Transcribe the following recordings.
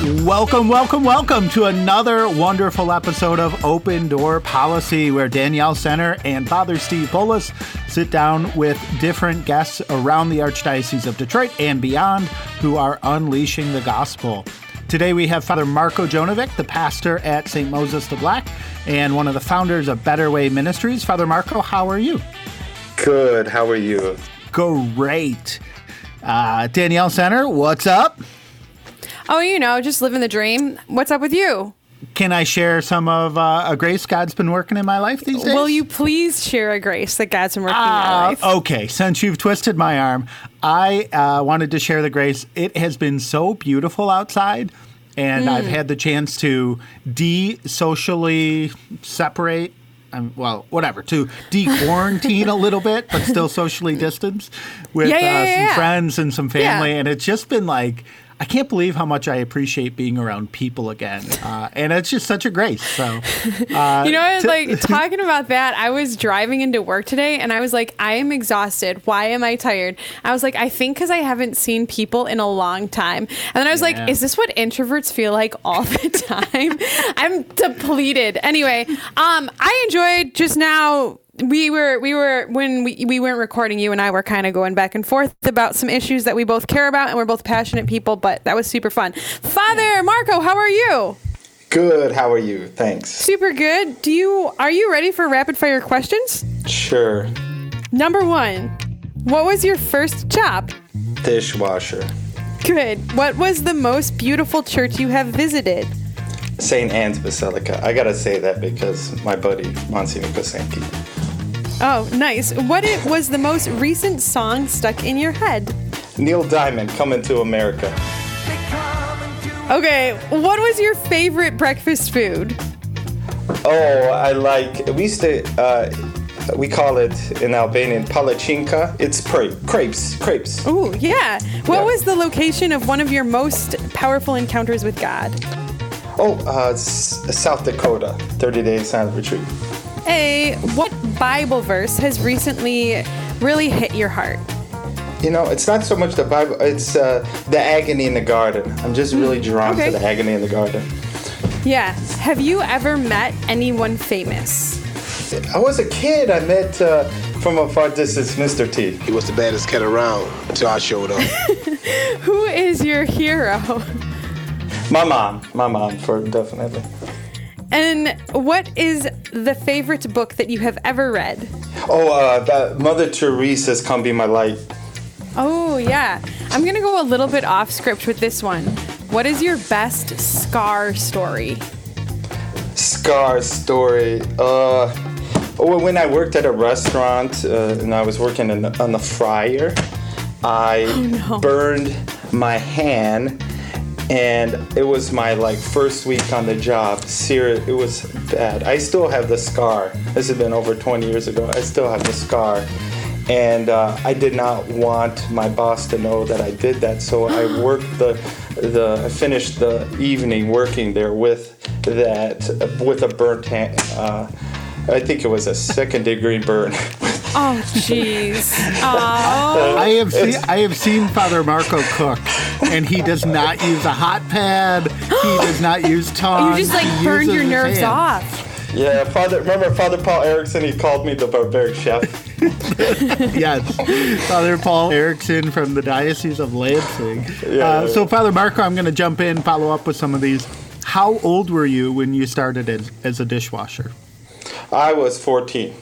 Welcome, welcome, welcome to another wonderful episode of Open Door Policy, where Danielle Center and Father Steve Pullis sit down with different guests around the Archdiocese of Detroit and beyond who are unleashing the gospel. Today we have Father Marko Djonovic, the pastor at St. Moses the Black and one of the founders of Better Way Ministries. Father Marko, how are you? Good. How are you? Great. Uh, Danielle Center, what's up? Oh, you know, just living the dream. What's up with you? Can I share some of uh, a grace God's been working in my life these days? Will you please share a grace that God's been working uh, in ah, life? Okay, since you've twisted my arm, I uh, wanted to share the grace. It has been so beautiful outside, and mm. I've had the chance to de socially separate um, well, whatever, to de-quarantine a little bit, but still socially distance with yeah, yeah, uh, some yeah, friends and some family, and it's just been like I can't believe how much I appreciate being around people again, uh, and it's just such a grace. So, uh, you know, I t- like talking about that, I was driving into work today, and I was like, I am exhausted. Why am I tired? I was like, I think because I haven't seen people in a long time, and then I was yeah. like, Is this what introverts feel like all the time? I'm depleted. Anyway, um, I enjoyed just now we were we were when we, we weren't recording you and i were kind of going back and forth about some issues that we both care about and we're both passionate people but that was super fun. Father marko how are you? Good. How are you? Thanks. Super good. Do you are you ready for rapid fire questions? Sure. Number one what was your first job? Dishwasher. Good. What was the most beautiful church you have visited? St. Anne's Basilica. I gotta say that because my buddy Monsignor Kosanke Oh, nice. What it was the most recent song stuck in your head? Neil Diamond, Coming to America. Okay, what was your favorite breakfast food? Oh, I like, we used to, uh, we call it in Albanian palacinka. It's crepes, crepes. Ooh, yeah. What yeah. was the location of one of your most powerful encounters with God? Oh, uh, South Dakota, 30 Day Silent Retreat. Hey, what Bible verse has recently really hit your heart? You know, it's not so much the Bible, it's uh, the agony in the garden. I'm just really hmm, drawn okay. to the agony in the garden. Yeah. Have you ever met anyone famous? I was a kid. I met uh, from a far distance Mr. T. He was the baddest kid around until I showed up. Who is your hero? My mom. My mom, for definitely. And what is the favorite book that you have ever read? Oh, uh, that Mother Teresa's "Come Be My Light." Oh yeah, I'm gonna go a little bit off script with this one. What is your best scar story? Scar story. Uh, oh, when I worked at a restaurant uh, and I was working the, on the fryer, I oh, no. burned my hand and it was my like first week on the job. Serious, it was bad. I still have the scar. This has been over 20 years ago. I still have the scar, and uh, I did not want my boss to know that I did that. So I worked the the I finished the evening working there with that with a burnt hand. Uh, I think it was a second degree burn. oh, jeez. I have seen I have seen Father Marko cook, and he does not use a hot pad. He does not use tongs. You just like burned your nerves off. Yeah, Father. Remember Father Paul Erickson? He called me the barbaric chef. yes, Father Paul Erickson from the Diocese of Lansing. Yeah, uh, so, Father Marko, I'm going to jump in, follow up with some of these. How old were you when you started as, as a dishwasher? I was 14.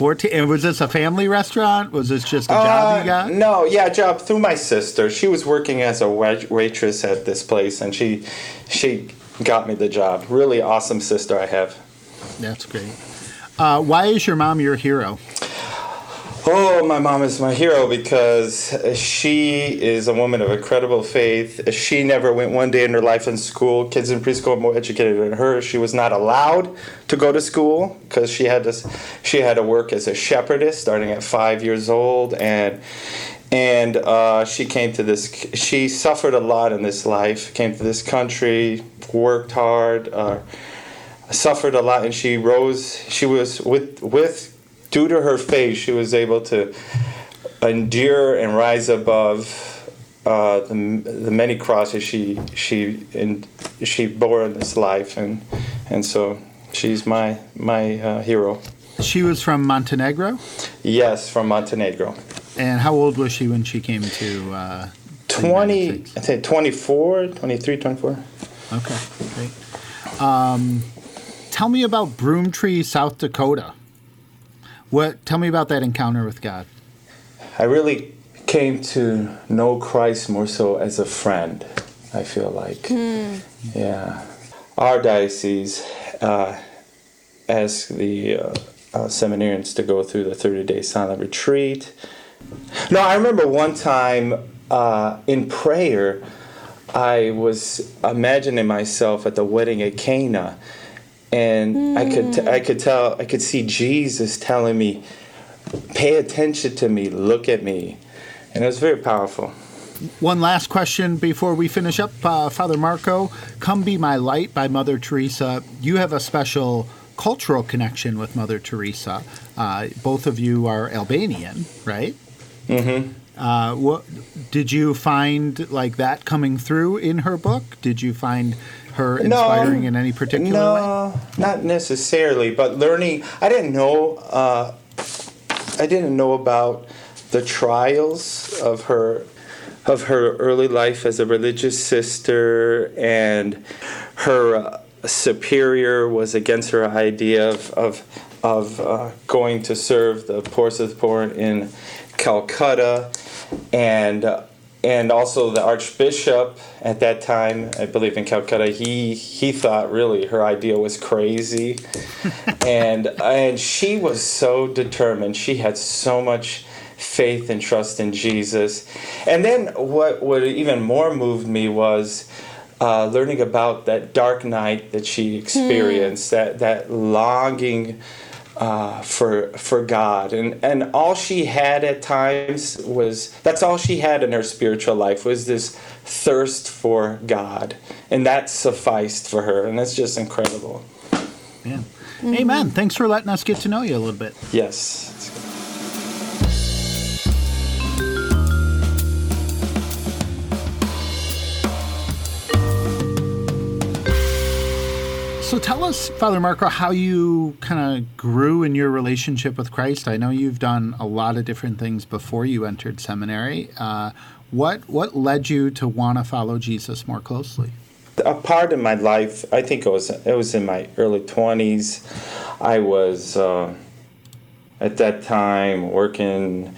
14 and was this a family restaurant? Was this just a job you uh, got? no yeah job through my sister. She was working as a waitress at this place and she she got me the job. Really awesome sister i have. That's great. Uh, why is your mom your hero Oh, my mom is my hero because she is a woman of incredible faith. She never went one day in her life in school. Kids in preschool are more educated than her. She was not allowed to go to school because she had to she had to work as a shepherdess starting at five years old and and uh, she came to this she suffered a lot in this life came to this country worked hard uh, suffered a lot and she rose she was with with due to her faith, she was able to endure and rise above uh, the, the many crosses she she and she bore in this life, and and so she's my my uh, hero. She was from Montenegro. Yes, from Montenegro. And how old was she when she came to? Uh, 20, I think 24, 23, 24. Okay, great. Um, tell me about Broomtree, South Dakota. What? Tell me about that encounter with God. I really came to know Christ more so as a friend. I feel like, mm. yeah. Our diocese uh, asked the uh, uh, seminarians to go through the 30-day silent retreat. No, I remember one time uh, in prayer, I was imagining myself at the wedding at Cana, and mm. I could t- I could tell I could see Jesus telling me, "Pay attention to me, look at me," and it was very powerful. One last question before we finish up, uh, Father Marko. "Come Be My Light" by Mother Teresa. You have a special cultural connection with Mother Teresa. Uh, both of you are Albanian, right? Mm-hmm. Uh, what did you find like that coming through in her book? Did you find her inspiring no, in any particular no, way? No, not necessarily, but learning. I didn't know. Uh, I didn't know about the trials of her of her early life as a religious sister, and her uh, superior was against her idea of of, of uh, going to serve the poorest of the poor in Calcutta, and uh, and also the archbishop at that time, I believe in Calcutta, he he thought really her idea was crazy, and and she was so determined. She had so much faith and trust in Jesus, and then what what even more moved me was. Uh, learning about that dark night that she experienced, mm. that that longing uh, for for God, and and all she had at times was that's all she had in her spiritual life was this thirst for God, and that sufficed for her, and that's just incredible. Yeah. Mm-hmm. Amen. Thanks for letting us get to know you a little bit. Yes. So tell us, Father Marko, how you kind of grew in your relationship with Christ. I know you've done a lot of different things before you entered seminary. Uh, what what led you to want to follow Jesus more closely? A part of my life, I think it was it was in my early twenties. I was uh, at that time working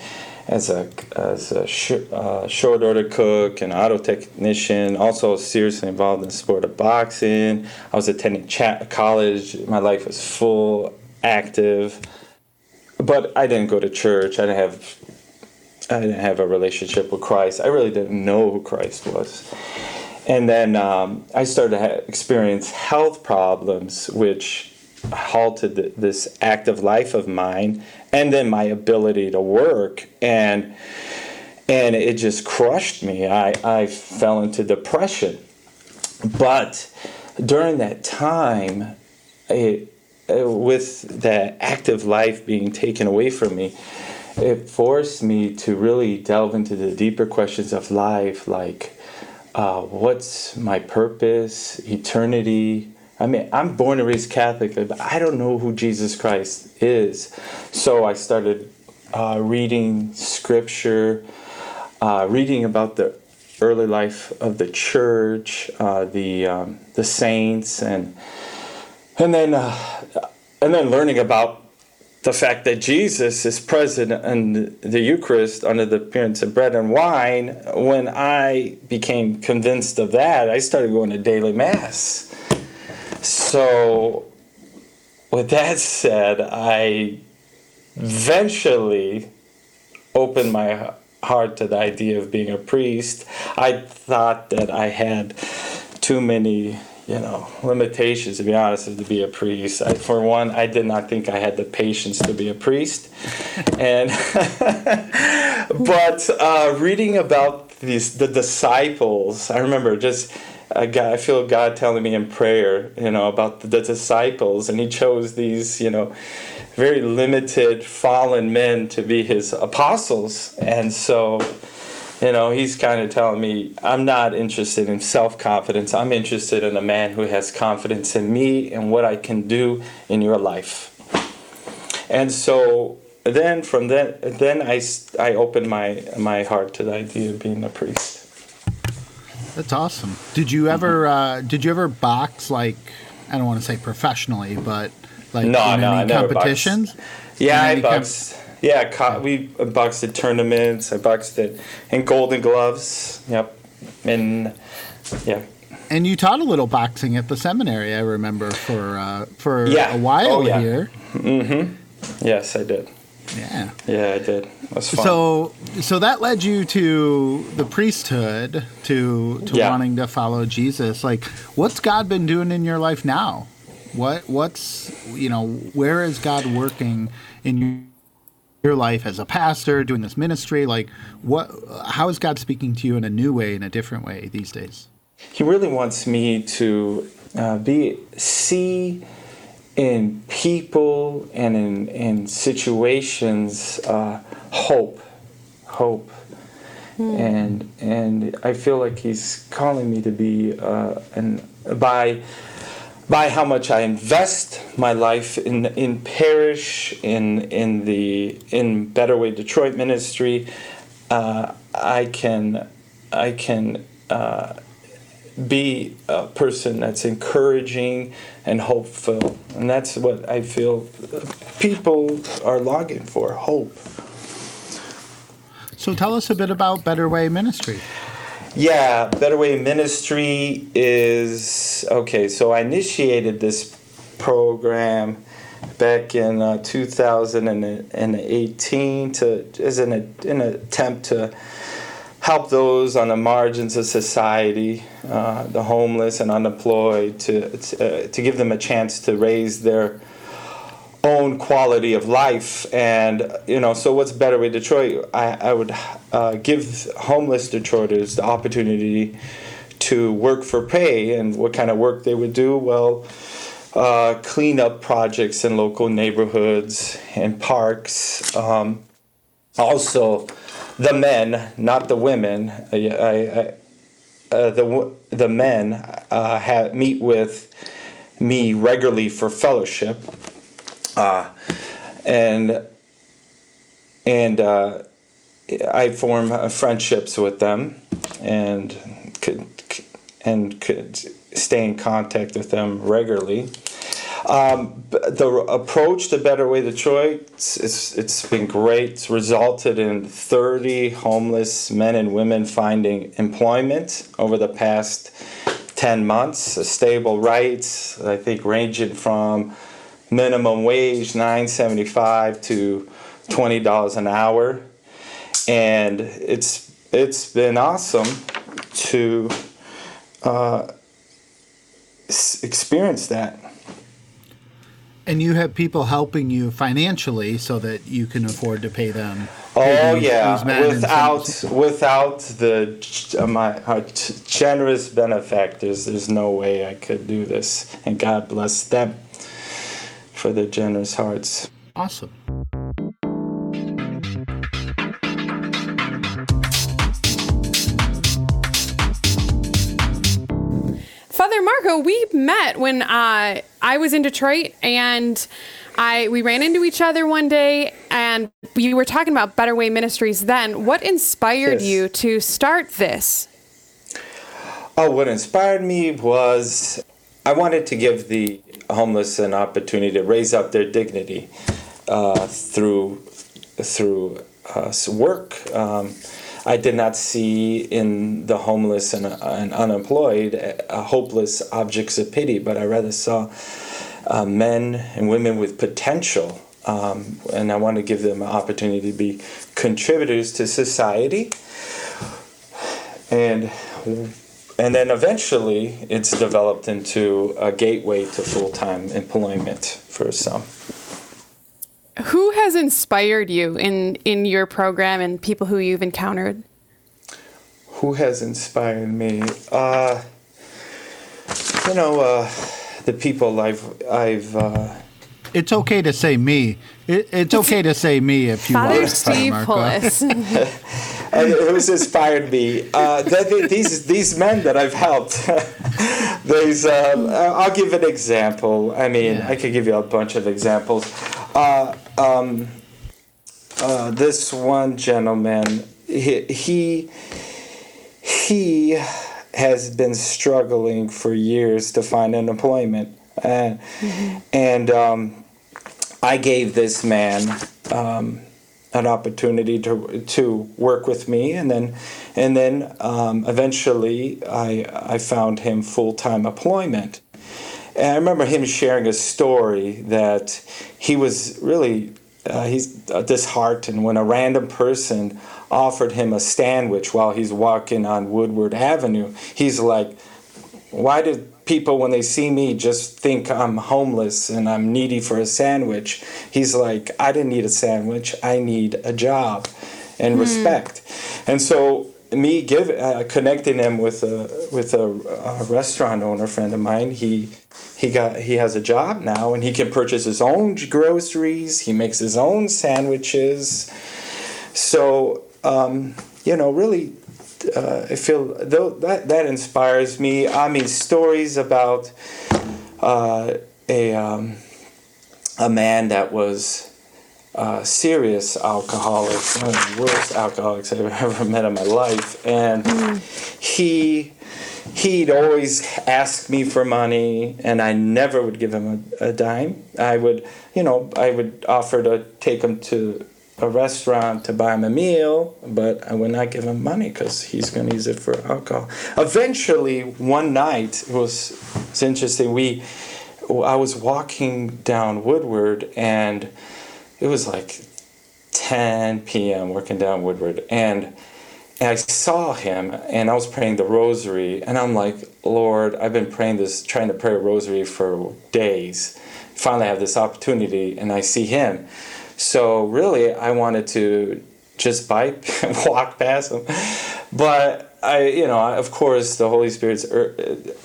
as a as a sh- uh, short order cook and auto technician. Also seriously involved in the sport of boxing. I was attending college. My life was full, active, but I didn't go to church. I didn't have I didn't have a relationship with Christ. I really didn't know who Christ was. And then um, I started to experience health problems, which halted this active life of mine and then my ability to work and and it just crushed me. I i fell into depression. But during that time it, it, with that active life being taken away from me it forced me to really delve into the deeper questions of life like uh, what's my purpose eternity I mean, I'm born and raised Catholic, but I don't know who Jesus Christ is. So I started uh, reading scripture, uh, reading about the early life of the church, uh, the um, the saints, and and then uh, and then learning about the fact that Jesus is present in the Eucharist under the appearance of bread and wine. When I became convinced of that, I started going to daily mass so, with that said, I eventually opened my heart to the idea of being a priest. I thought that I had too many, you know, limitations to be honest, to be a priest. I, for one, I did not think I had the patience to be a priest, and but uh, reading about these the disciples, I remember just I, I feel God telling me in prayer, you know, about the, the disciples, and He chose these, you know, very limited fallen men to be His apostles, and so you know, he's kind of telling me I'm not interested in self confidence. I'm interested in a man who has confidence in me and what I can do in your life. And so then from then, then I, I opened my, my heart to the idea of being a priest. That's awesome. Did you ever uh, did you ever box like I don't want to say professionally, but like no, in no, any I competitions? Yeah, In I boxed. Yeah, co- we boxed at tournaments. I boxed at in Golden Gloves. Yep, and yeah. And you taught a little boxing at the seminary, I remember for uh, for Yeah. a while Oh, yeah. here. Yes, I did. Yeah. Yeah, I did. Was fun. So so that led you to the priesthood, to to Yeah. wanting to follow Jesus. Like, what's God been doing in your life now? What what's you know where is God working in your your life as a pastor doing this ministry? Like, what how is God speaking to you in a new way, in a different way these days? he really wants me to uh, be see in people and in, in situations uh, hope hope. And and I feel like he's calling me to be uh, and by by how much I invest my life in in parish in in the in Betterway Detroit ministry uh, I can I can uh, be a person that's encouraging and hopeful. And that's what I feel people are longing for hope. So tell us a bit about Better Way Ministry. Yeah, Better Way Ministry is okay. So I initiated this program back in uh, 2018 to as an, an attempt to help those on the margins of society, uh, the homeless and unemployed, to to, uh, to give them a chance to raise their own quality of life. And you know, so what's better with Detroit? I, I would uh, give homeless Detroiters the opportunity to work for pay, and what kind of work they would do? Well. Uh, clean up projects in local neighborhoods and parks. Um, also, the men, not the women. I, I, uh, the the men uh, have, meet with me regularly for fellowship, uh, and and uh, I form uh, friendships with them, and could and could stay in contact with them regularly. Um, the approach to Betterway Detroit, it's, it's been great. It's resulted in 30 homeless men and women finding employment over the past 10 months, a stable rights, I think ranging from minimum wage 975 to $20 an hour. And it's it's been awesome to uh, experience that. And you have people helping you financially so that you can afford to pay them. Oh these- yeah, these without without the uh, my uh, generous benefactors, there's no way I could do this. And God bless them for their generous hearts. awesome. Marko, we met when uh, I was in Detroit, and I we ran into each other one day, and we were talking about Better Way Ministries. Then, what inspired Yes. you to start this? Oh, what inspired me was I wanted to give the homeless an opportunity to raise up their dignity uh, through through uh, work. Um, I did not see in the homeless and, and unemployed uh, hopeless objects of pity, but I rather saw uh, men and women with potential. Um, and I want to give them an opportunity to be contributors to society. And and then eventually it's developed into a gateway to full-time employment for some. Who has inspired you in in your program and people who you've encountered? Who has inspired me? Uh, you know, uh, the people I've I've. Uh, It's okay to say me. It, it's okay to say me if you Father want. Steve Marko. Pullis. it was inspired me. Uh, these these men that I've helped, these um, I'll give an example. I mean, yeah. I could give you a bunch of examples. Uh, um, uh, this one gentleman, he, he he has been struggling for years to find an employment, and mm-hmm. and um, I gave this man. Um, an opportunity to to work with me, and then and then um, eventually I I found him full time employment. And I remember him sharing a story that he was really uh, he's disheartened when a random person offered him a sandwich while he's walking on Woodward Avenue. He's like, "Why did people when they see me just think I'm homeless and I'm needy for a sandwich. He's like, I didn't need a sandwich. I need a job and mm. respect. And so me give uh, connecting him with a with a, a, restaurant owner friend of mine. He he got he has a job now and he can purchase his own groceries. He makes his own sandwiches. So um, you know, really uh, I feel though that that inspires me. I mean, stories about uh, a um, a man that was uh, serious alcoholic, one of the worst alcoholics I've ever met in my life, and mm. he he'd always ask me for money and I never would give him a, a, dime. I would, you know, I would offer to take him to a restaurant to buy him a meal, but I would not give him money because he's going to use it for alcohol. Eventually, one night, it was, it's interesting, we, I was walking down Woodward and it was like 10 p.m. working down Woodward and and I saw him and I was praying the rosary and I'm like, Lord, I've been praying this, trying to pray a rosary for days. Finally, I have this opportunity and I see him. So really, I wanted to just bike and walk past him, but I, you know, of course, the Holy Spirit's ur-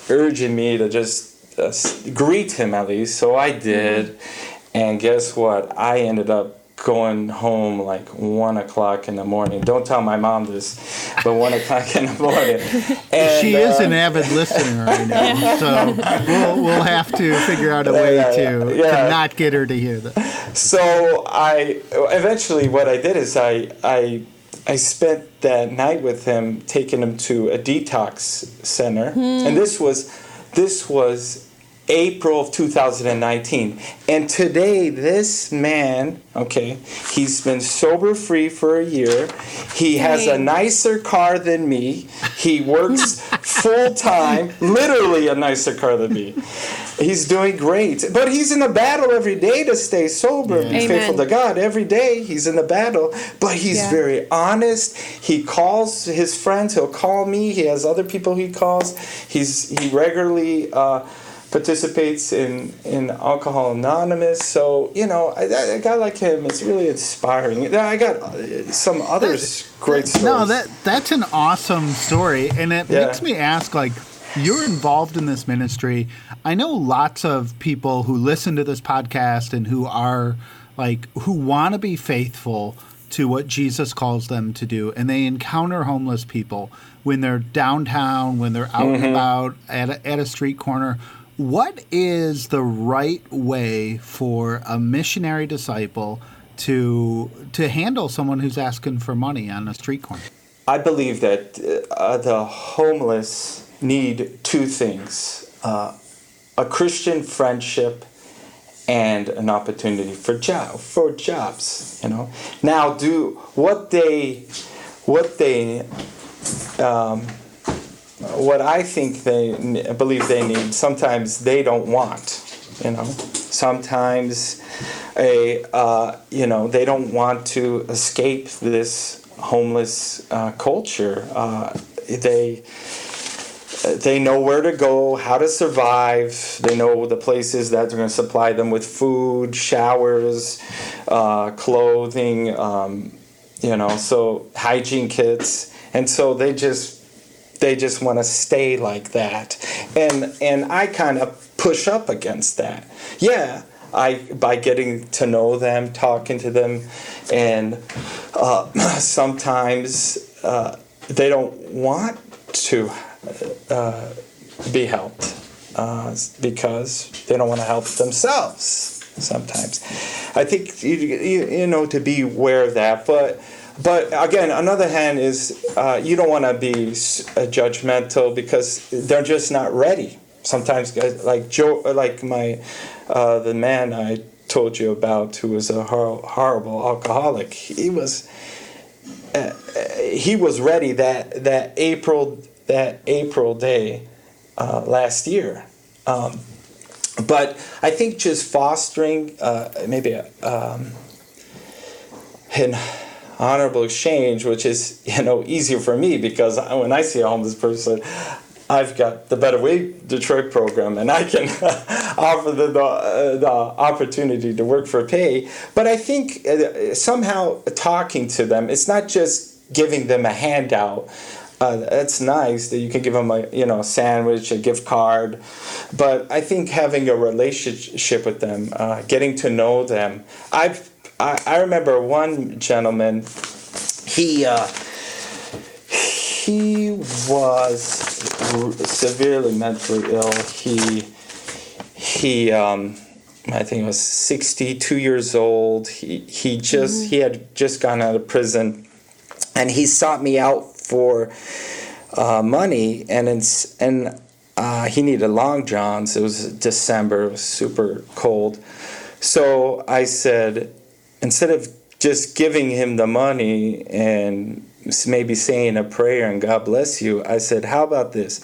urging me to just uh, greet him at least. So I did, mm-hmm. And guess what? I ended up going home like one o'clock in the morning. Don't tell my mom this, but one o'clock in the morning. And, she is uh, an avid listener right now, so we'll, we'll have to figure out a way yeah, to, yeah. to not get her to hear that. So I eventually what I did is I I I spent that night with him, taking him to a detox center, hmm. and this was this was April of 2019. And today, this man, okay, he's been sober free for a year. He has a nicer car than me. He works full time, literally a nicer car than me. He's doing great. But he's in a battle every day to stay sober and be Amen. faithful to God. Every day he's in a battle. But he's yeah. very honest. He calls his friends. He'll call me. He has other people he calls. He's he regularly uh, participates in, in Alcohol Anonymous. So, you know, a, a guy like him is really inspiring. I got uh, some others that's, great stories. No, that that's an awesome story. And it yeah. makes me ask, like, you're involved in this ministry. I know lots of people who listen to this podcast and who are like, who want to be faithful to what Jesus calls them to do. And they encounter homeless people when they're downtown, when they're out mm-hmm. and about at a, at a street corner what is the right way for a missionary disciple to to handle someone who's asking for money on a street corner? I believe that uh, the homeless need two things: uh, a Christian friendship and an opportunity for job for jobs. You know, now do what they what they um, what I think they believe they need, sometimes they don't want. You know, sometimes a uh, you know they don't want to escape this homeless uh, culture. Uh, they they know where to go, how to survive. They know the places that are going to supply them with food, showers, uh, clothing. Um, you know, so hygiene kits, and so they just they just want to stay like that and and i kind of push up against that yeah i by getting to know them talking to them and uh, sometimes uh, they don't want to uh, be helped uh, because they don't want to help themselves sometimes. I think you, you, you know to be aware of that, but but again, another hand is uh, you don't want to be uh, judgmental because they're just not ready. Sometimes, like Joe, like my uh, the man I told you about who was a hor- horrible alcoholic, he was uh, he was ready that that April that April day uh, last year. Um, but I think just fostering uh, maybe um, an honorable exchange, which is you know easier for me because when I see a homeless person, I've got the Betterway Detroit program, and I can offer the, the, uh, the, opportunity to work for pay. But I think uh, somehow talking to them, it's not just giving them a handout. Uh, that's nice that you can give them a you know sandwich, a gift card, but I think having a relationship with them, uh, getting to know them. I've I, I remember one gentleman. He uh, he was severely mentally ill. He he um, I think he was 62 years old. He he just mm-hmm. he had just gone out of prison, and he sought me out for uh, money, and it's and uh, he needed long johns. It was December. It was super cold, so I said, instead of just giving him the money and maybe saying a prayer and God bless you, I said, How about this?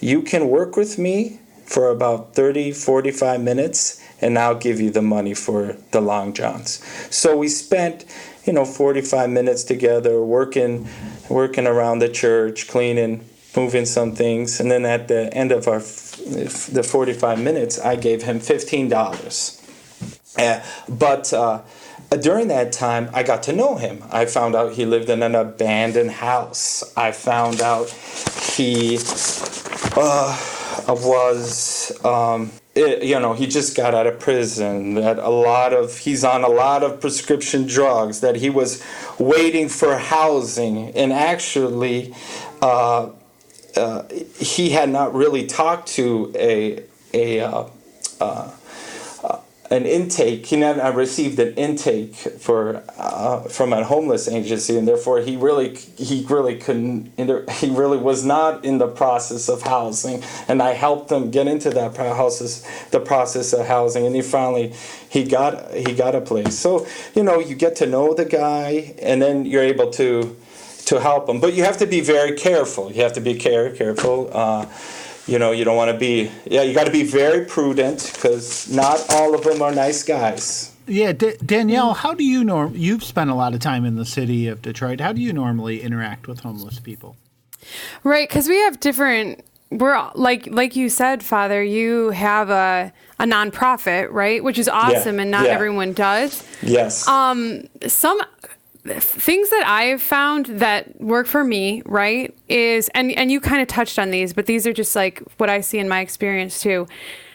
You can work with me for about 30, 45 minutes, and I'll give you the money for the long johns. So we spent, you know, 45 minutes together working, working around the church, cleaning, moving some things, and then at the end of our the 45 minutes, I gave him $15. Uh, but uh, during that time, I got to know him. I found out he lived in an abandoned house. I found out he uh, was, um, it, you know, he just got out of prison. That a lot of he's on a lot of prescription drugs. That he was waiting for housing, and actually, uh, uh, he had not really talked to a a uh, uh, an intake. He never received an intake for uh, from a homeless agency, and therefore he really he really couldn't. He really was not in the process of housing, and I helped him get into that process, the process of housing, and he finally he got he got a place. So you know you get to know the guy, and then you're able to to help him. But you have to be very careful. You have to be care careful. Uh, you know you don't want to be yeah you got to be very prudent because not all of them are nice guys. Yeah D- danielle how do you norm you've spent a lot of time in the city of detroit. How do you normally interact with homeless people? Right because we have different we're like like you said father you have a a nonprofit right? Which is awesome yeah, and not yeah. everyone does. Yes. Um some things that I've found that work for me, right, is and and you kind of touched on these, but these are just like what I see in my experience too.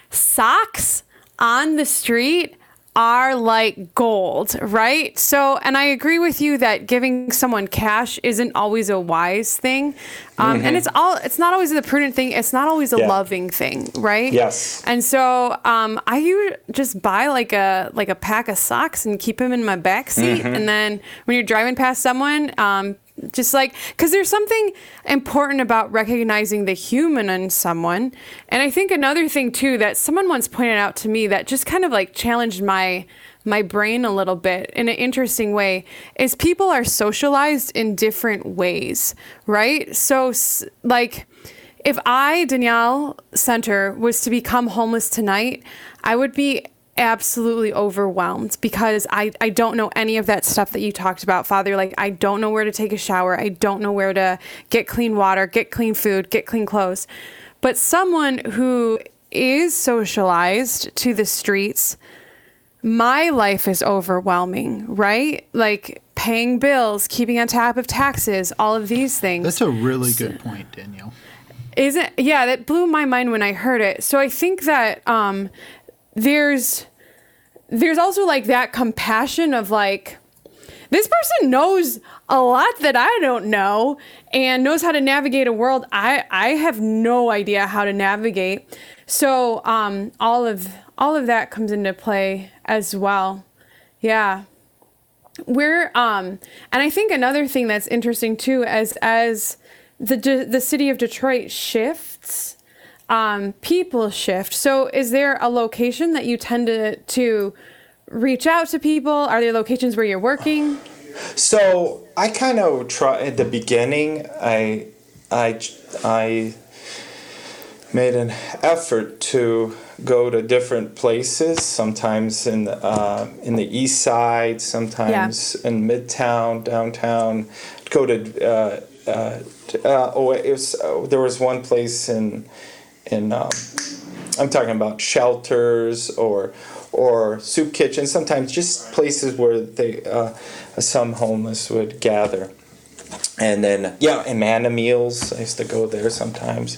Socks on the street are like gold, right? So, and I agree with you that giving someone cash isn't always a wise thing. Um, mm-hmm. And it's all, it's not always the prudent thing. It's not always a yeah. loving thing, right? Yes. And so, um, I just buy like a, like a pack of socks and keep them in my back seat. Mm-hmm. And then when you're driving past someone, um, just like because there's something important about recognizing the human in someone. And i think another thing too that someone once pointed out to me that just kind of like challenged my my brain a little bit in an interesting way is people are socialized in different ways right? So like if i danielle center was to become homeless tonight i would be absolutely overwhelmed because I, I don't know any of that stuff that you talked about, Father. Like, I don't know where to take a shower. I don't know where to get clean water, get clean food, get clean clothes. But someone who is socialized to the streets, my life is overwhelming, right? Like paying bills, keeping on top of taxes, all of these things. That's a really good point, Danielle. Isn't yeah, that blew my mind when I heard it. So I think that um, there's there's also like that compassion of like this person knows a lot that I don't know and knows how to navigate a world I I have no idea how to navigate. So um, all of all of that comes into play as well. Yeah. We're um and I think another thing that's interesting too as as the the city of Detroit shifts um, people shift. So, is there a location that you tend to to reach out to people? Are there locations where you're working? So I kind of try at the beginning. I I I made an effort to go to different places. Sometimes in the uh, in the east side, sometimes yeah. in midtown, downtown. Go to uh, uh, uh oh, it was uh, there was one place in in um, I'm talking about shelters or or soup kitchens. Sometimes just places where they uh, some homeless would gather. And then yeah, Amana meals. I used to go there sometimes.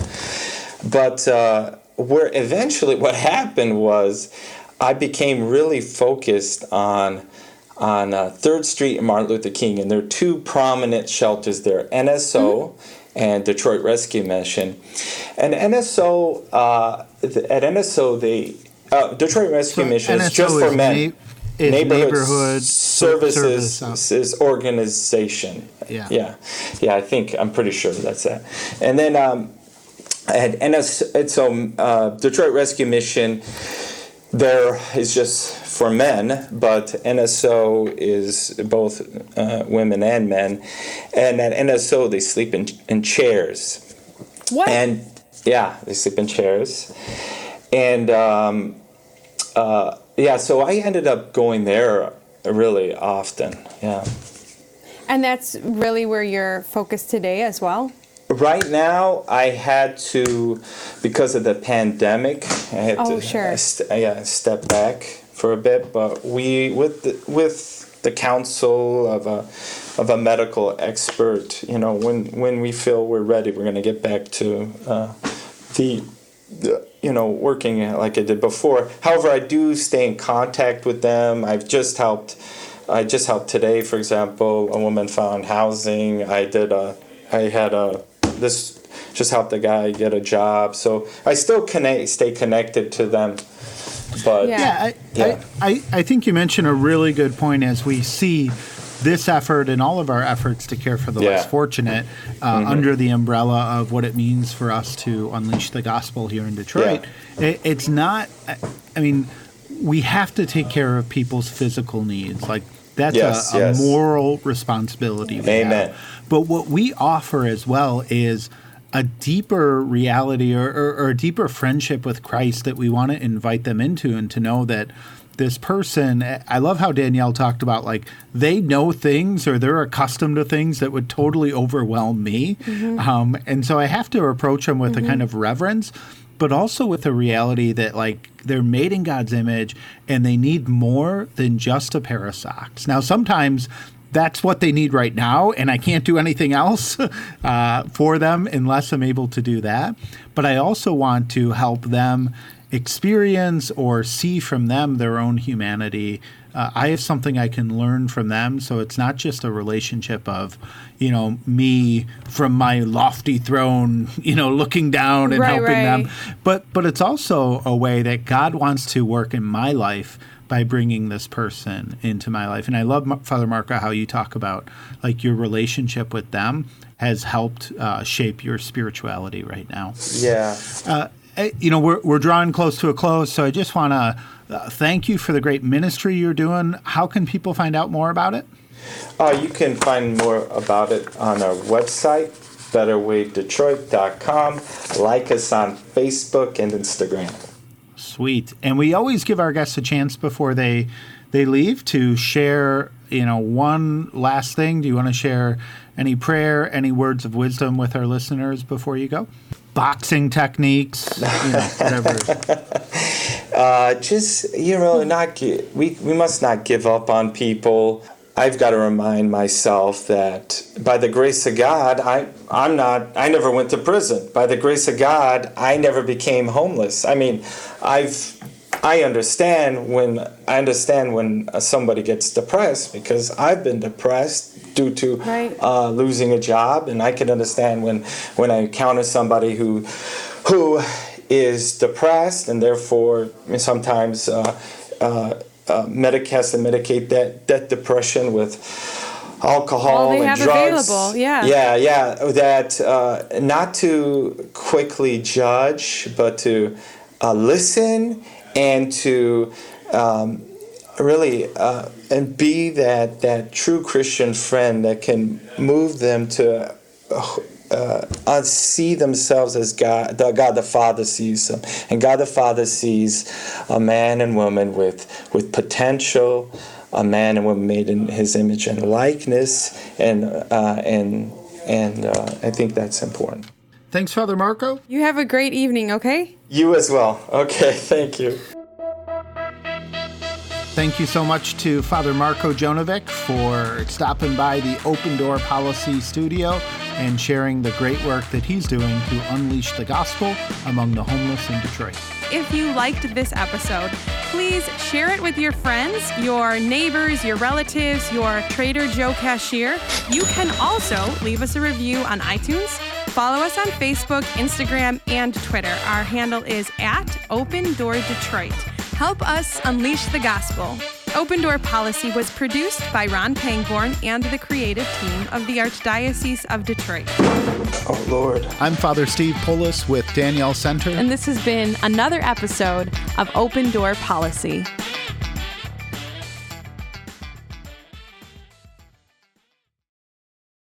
But uh, where eventually what happened was I became really focused on on uh, Third Street and Martin Luther King, and there are two prominent shelters there: NSO. Mm-hmm and Detroit Rescue Mission. And NSO, uh, at NSO, the uh, Detroit Rescue so Mission is just for men. Na- neighborhood, neighborhood services, services organization. Yeah. yeah, yeah. I think I'm pretty sure that's that. And then um, at NSO, uh, Detroit Rescue Mission there is just for men, but NSO is both uh, women and men. And at NSO, they sleep in, in chairs. What? And yeah, they sleep in chairs. And um, uh, yeah, so I ended up going there really often. Yeah. And that's really where you're focused today as well? Right now, I had to, because of the pandemic, I had oh, to sure. st- yeah, step back for a bit. But we, with the, with the counsel of a of a medical expert, you know, when when we feel we're ready, we're going to get back to uh, the, the you know working like I did before. However, I do stay in contact with them. I've just helped. I just helped today, for example, a woman found housing. I did a. I had a this just helped the guy get a job. So I still connect, stay connected to them. But yeah, yeah, I, yeah. I, I, I think you mentioned a really good point as we see this effort and all of our efforts to care for the yeah. less fortunate uh, mm-hmm. under the umbrella of what it means for us to unleash the gospel here in Detroit. Yeah. It, it's not, I mean, we have to take care of people's physical needs. Like, that's yes, a, a yes. moral responsibility. Amen. Have. But what we offer as well is a deeper reality or, or, or, a deeper friendship with Christ that we want to invite them into and to know that this person I love how Danielle talked about like they know things or they're accustomed to things that would totally overwhelm me. Mm-hmm. Um, and so I have to approach them with mm-hmm. a kind of reverence but also with the reality that like they're made in God's image and they need more than just a pair of socks. Now sometimes that's what they need right now, and I can't do anything else uh, for them unless I'm able to do that. But I also want to help them experience or see from them their own humanity. Uh, I have something I can learn from them, so it's not just a relationship of, you know, me from my lofty throne, you know, looking down and right, helping right. them, but but it's also a way that God wants to work in my life by bringing this person into my life. And I love Father Marko how you talk about like your relationship with them has helped uh, shape your spirituality right now. Yeah. Uh, eh, you know, we're, we're drawing close to a close, so I just want to uh, thank you for the great ministry you're doing. How can people find out more about it? Uh, you can find more about it on our website, betterwaydetroit.com. Like us on Facebook and Instagram. Sweet. And we always give our guests a chance before they they leave to share, you know, one last thing. Do you want to share any prayer, any words of wisdom with our listeners before you go? Boxing techniques, you know, whatever. uh, just you know, not we we must not give up on people. I've got to remind myself that by the grace of God, I, I'm not, I never went to prison. By the grace of God, I never became homeless. I mean, I've, I understand when I understand when somebody gets depressed because I've been depressed due to Right. uh, losing a job, and I can understand when when I encounter somebody who who is depressed and therefore sometimes uh, uh, uh, medic has to medicate that that depression with alcohol they and drugs. available, yeah. Yeah, yeah. That uh, not to quickly judge, but to uh, listen and to um, really uh, and be that that true Christian friend that can move them to. Uh, uh, see themselves as God, the God the Father sees them, and God the Father sees a man and woman with with potential, a man and woman made in His image and likeness, and uh, and and uh, I think that's important. Thanks, Father Marko. You have a great evening, okay? You as well. Okay, thank you. Thank you so much to Father Marko Djonovic for stopping by the Open Door Policy Studio and sharing the great work that he's doing to unleash the gospel among the homeless in Detroit. If you liked this episode, please share it with your friends, your neighbors, your relatives, your Trader Joe cashier. You can also leave us a review on iTunes. Follow us on Facebook, Instagram, and Twitter. Our handle is at Open Door Detroit. Help us unleash the gospel. Open Door Policy was produced by Ron Pangborn and the creative team of the Archdiocese of Detroit. Oh Lord. I'm Father Steve Pullis with Danielle Center. And this has been another episode of Open Door Policy.